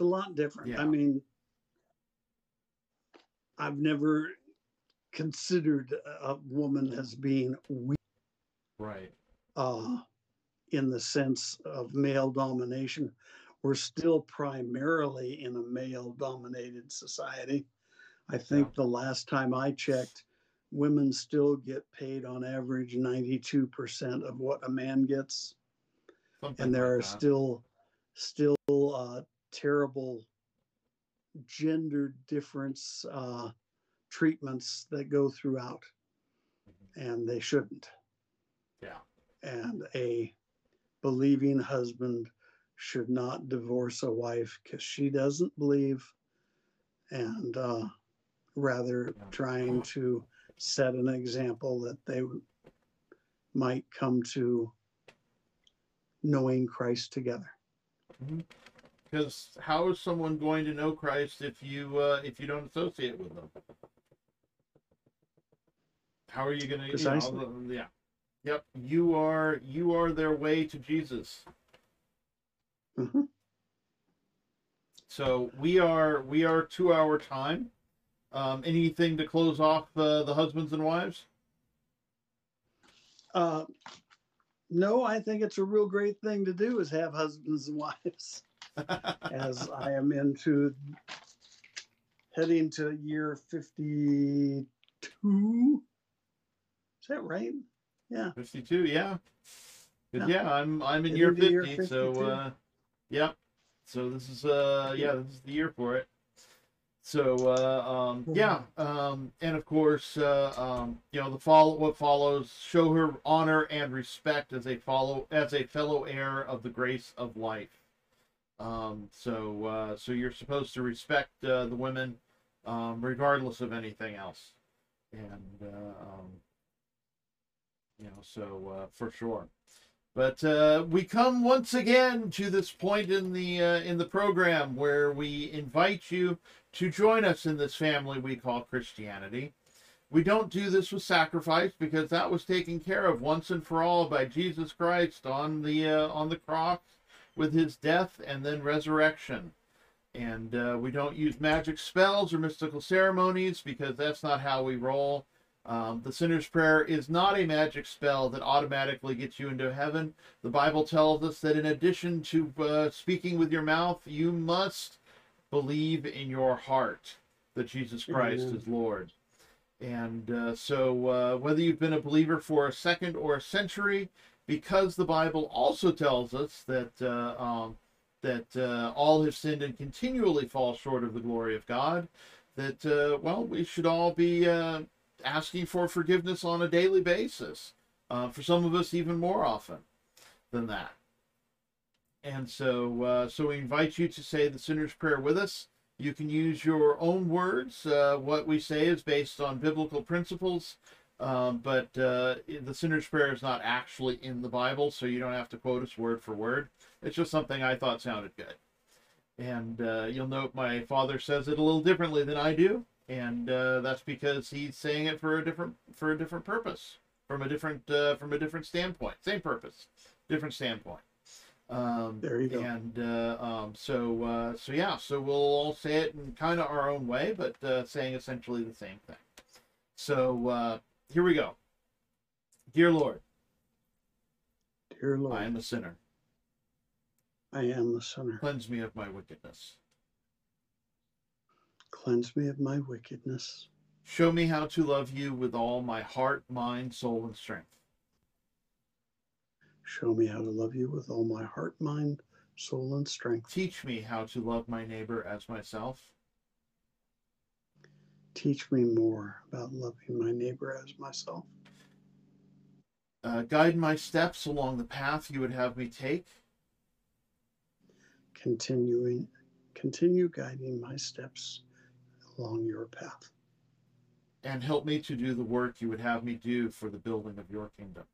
A lot different. Yeah. I mean, I've never considered a woman as being weak right. uh, in the sense of male domination. We're still primarily in a male dominated society. I think the last time I checked, women still get paid on average 92% of what a man gets Something and there like are that. still still uh, terrible gender difference uh, treatments that go throughout and they shouldn't. Yeah. and a believing husband should not divorce a wife because she doesn't believe and uh, rather trying to set an example that they might come to knowing christ together. Because how is someone going to know Christ if you uh, if you don't associate with them? How are you going to? Precisely. You know, yeah. Yep. You are you are their way to Jesus. Mhm. So we are we are two hour time. Um, anything to close off uh, the husbands and wives? Uh, no, I think it's a real great thing to do is have husbands and wives. As I am into heading to year fifty-two. Is that right? Yeah. Fifty two. Yeah. 'Cause, Yeah. yeah, I'm I'm in year into year fifty. so 52. uh, yep. So this is uh yeah this is the year for it. So uh, um, yeah, um, and of course, uh, um, you know the follow what follows: show her honor and respect as a follow as a fellow heir of the grace of life. Um, so uh, so you're supposed to respect uh, the women, um, regardless of anything else, and uh, um, you know so uh, for sure. But uh, we come once again to this point in the uh, in the program where we invite you to join us in this family we call Christianity. We don't do this with sacrifice because that was taken care of once and for all by Jesus Christ on the uh, on the cross with his death and then resurrection. And uh, we don't use magic spells or mystical ceremonies because that's not how we roll. Um, the sinner's prayer is not a magic spell that automatically gets you into heaven. The Bible tells us that in addition to uh, speaking with your mouth, you must believe in your heart that Jesus Christ Amen. is Lord. And uh, so, uh, whether you've been a believer for a second or a century, because the Bible also tells us that uh, um, that uh, all have sinned and continually fall short of the glory of God. That uh, well, we should all be uh, asking for forgiveness on a daily basis. Uh, for some of us, even more often than that. And so, uh, so we invite you to say the sinner's prayer with us. You can use your own words. Uh, what we say is based on biblical principles, um, but uh, the sinner's prayer is not actually in the Bible, so you don't have to quote us word for word. It's just something I thought sounded good. And uh, you'll note my father says it a little differently than I do, and uh, that's because he's saying it for a different for a different purpose, from a different uh, from a different standpoint. Same purpose, different standpoint. Um, There you go. And uh, um, so, uh, so yeah, so we'll all say it in kind of our own way, but uh, saying essentially the same thing. So uh, here we go. Dear Lord, Dear Lord, I am a sinner. I am a sinner. Cleanse me of my wickedness. Cleanse me of my wickedness. Show me how to love you with all my heart, mind, soul, and strength. Show me how to love you with all my heart, mind, soul, and strength. Teach me how to love my neighbor as myself. Teach me more about loving my neighbor as myself. Uh, guide my steps along the path you would have me take. Continuing, continue guiding my steps along your path. And help me to do the work you would have me do for the building of your kingdom.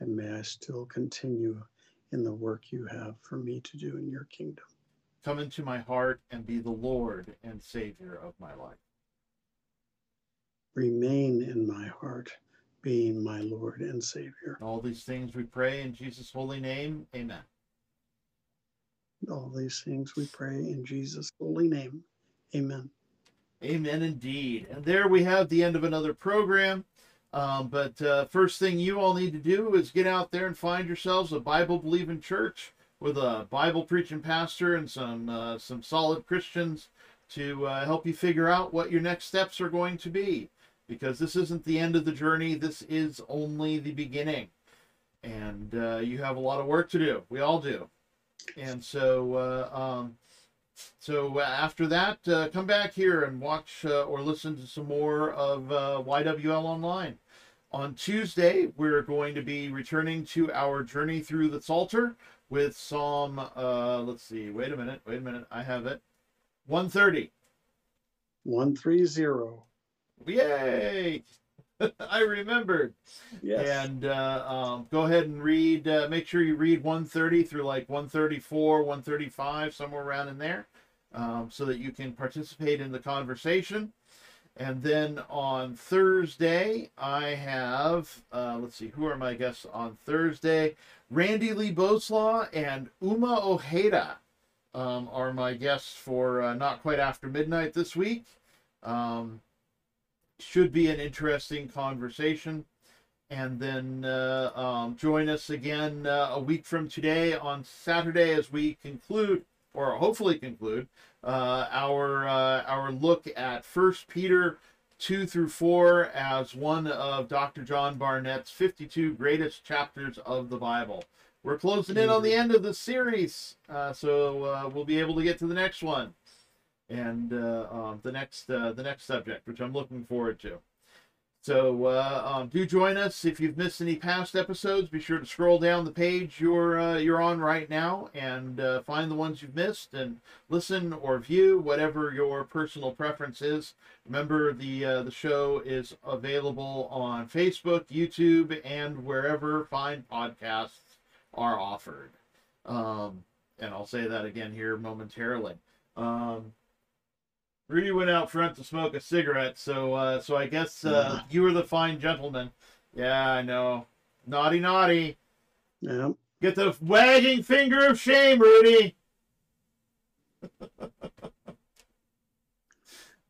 And may I still continue in the work you have for me to do in your kingdom. Come into my heart and be the Lord and Savior of my life. Remain in my heart, being my Lord and Savior. All these things we pray in Jesus' holy name. Amen. All these things we pray in Jesus' holy name. Amen. Amen indeed. And there we have the end of another program. Um, but uh, first thing you all need to do is get out there and find yourselves a Bible believing church with a Bible preaching pastor and some uh, some solid Christians to uh, help you figure out what your next steps are going to be. Because this isn't the end of the journey. This is only the beginning, and uh, you have a lot of work to do. We all do. And so, uh, um, so uh, after that, uh, come back here and watch uh, or listen to some more of uh, YWL Online. On Tuesday, we're going to be returning to our journey through the Psalter with Psalm. Uh, let's see. Wait a minute. Wait a minute. I have it. 130. 130. Yay! I remembered. Yes. And uh, um, go ahead and read. Uh, make sure you read 130 through like 134, 135, somewhere around in there, um, so that you can participate in the conversation. And then on Thursday, I have, uh, let's see, who are my guests on Thursday? Randy Lee Boslaw and Uma Ojeda um, are my guests for uh, Not Quite After Midnight this week. Um, should be an interesting conversation. And then uh, um, join us again uh, a week from today on Saturday as we conclude, or hopefully conclude, uh, our uh, our look at First Peter two through four as one of Dr. John Barnett's fifty-two greatest chapters of the Bible. We're closing in on the end of the series, uh, so uh, we'll be able to get to the next one and uh, um, the next uh, the next subject, which I'm looking forward to. So uh, um, do join us if you've missed any past episodes. Be sure to scroll down the page you're uh, you're on right now and uh, find the ones you've missed and listen or view whatever your personal preference is. Remember the uh, the show is available on Facebook, YouTube, and wherever fine podcasts are offered. Um, and I'll say that again here momentarily. Um, Rudy went out front to smoke a cigarette, so uh, so I guess uh, you were the fine gentleman. Yeah, I know. Naughty, naughty. Yeah. Get the wagging finger of shame, Rudy.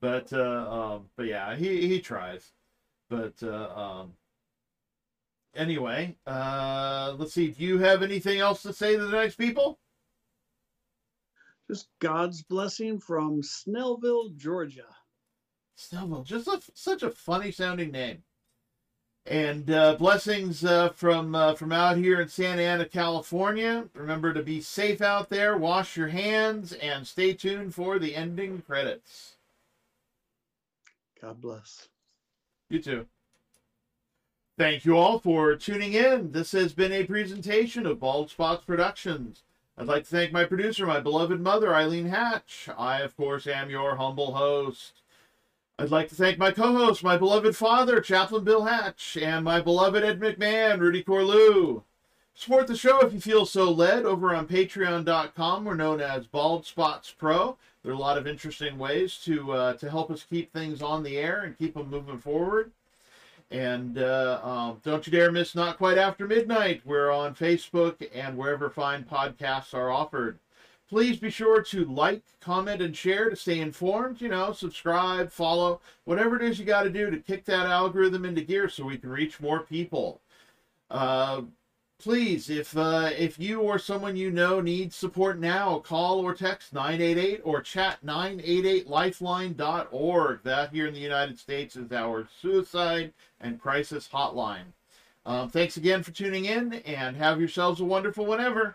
but uh, um, but yeah, he he tries. But uh, um, anyway, uh, let's see. Do you have anything else to say to the next people? Just God's blessing from Snellville, Georgia. Snellville, just a, such a funny sounding name. And uh, blessings uh, from uh, from out here in Santa Ana, California. Remember to be safe out there, wash your hands, and stay tuned for the ending credits. God bless. You too. Thank you all for tuning in. This has been a presentation of Bald Spots Productions. I'd like to thank my producer, my beloved mother, Eileen Hatch. I, of course, am your humble host. I'd like to thank my co-host, my beloved father, Chaplain Bill Hatch, and my beloved Ed McMahon, Rudy Corlew. Support the show if you feel so led over on patreon.com. We're known as Bald Spots Pro. There are a lot of interesting ways to uh, to help us keep things on the air and keep them moving forward. And uh, um, don't you dare miss Not Quite After Midnight. We're on Facebook and wherever fine podcasts are offered. Please be sure to like, comment, and share to stay informed. You know, subscribe, follow, whatever it is you got to do to kick that algorithm into gear so we can reach more people. Uh, please, if uh, if you or someone you know needs support now, call or text 988 or chat 988lifeline.org. That here in the United States is our suicide and crisis hotline. Um, thanks again for tuning in and have yourselves a wonderful whenever.